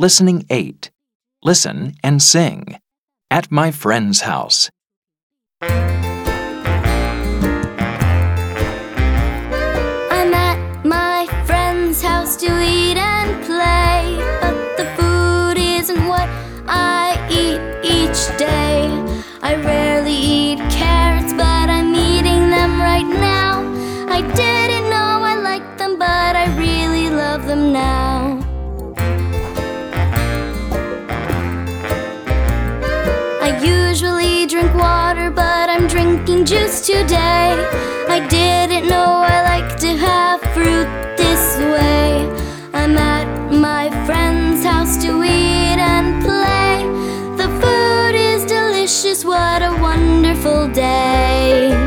Listening 8. Listen and sing. At my friend's house. I'm juice today. I didn't know I like to have fruit this way. I'm at my friend's house to eat and play. The food is delicious, what a wonderful day.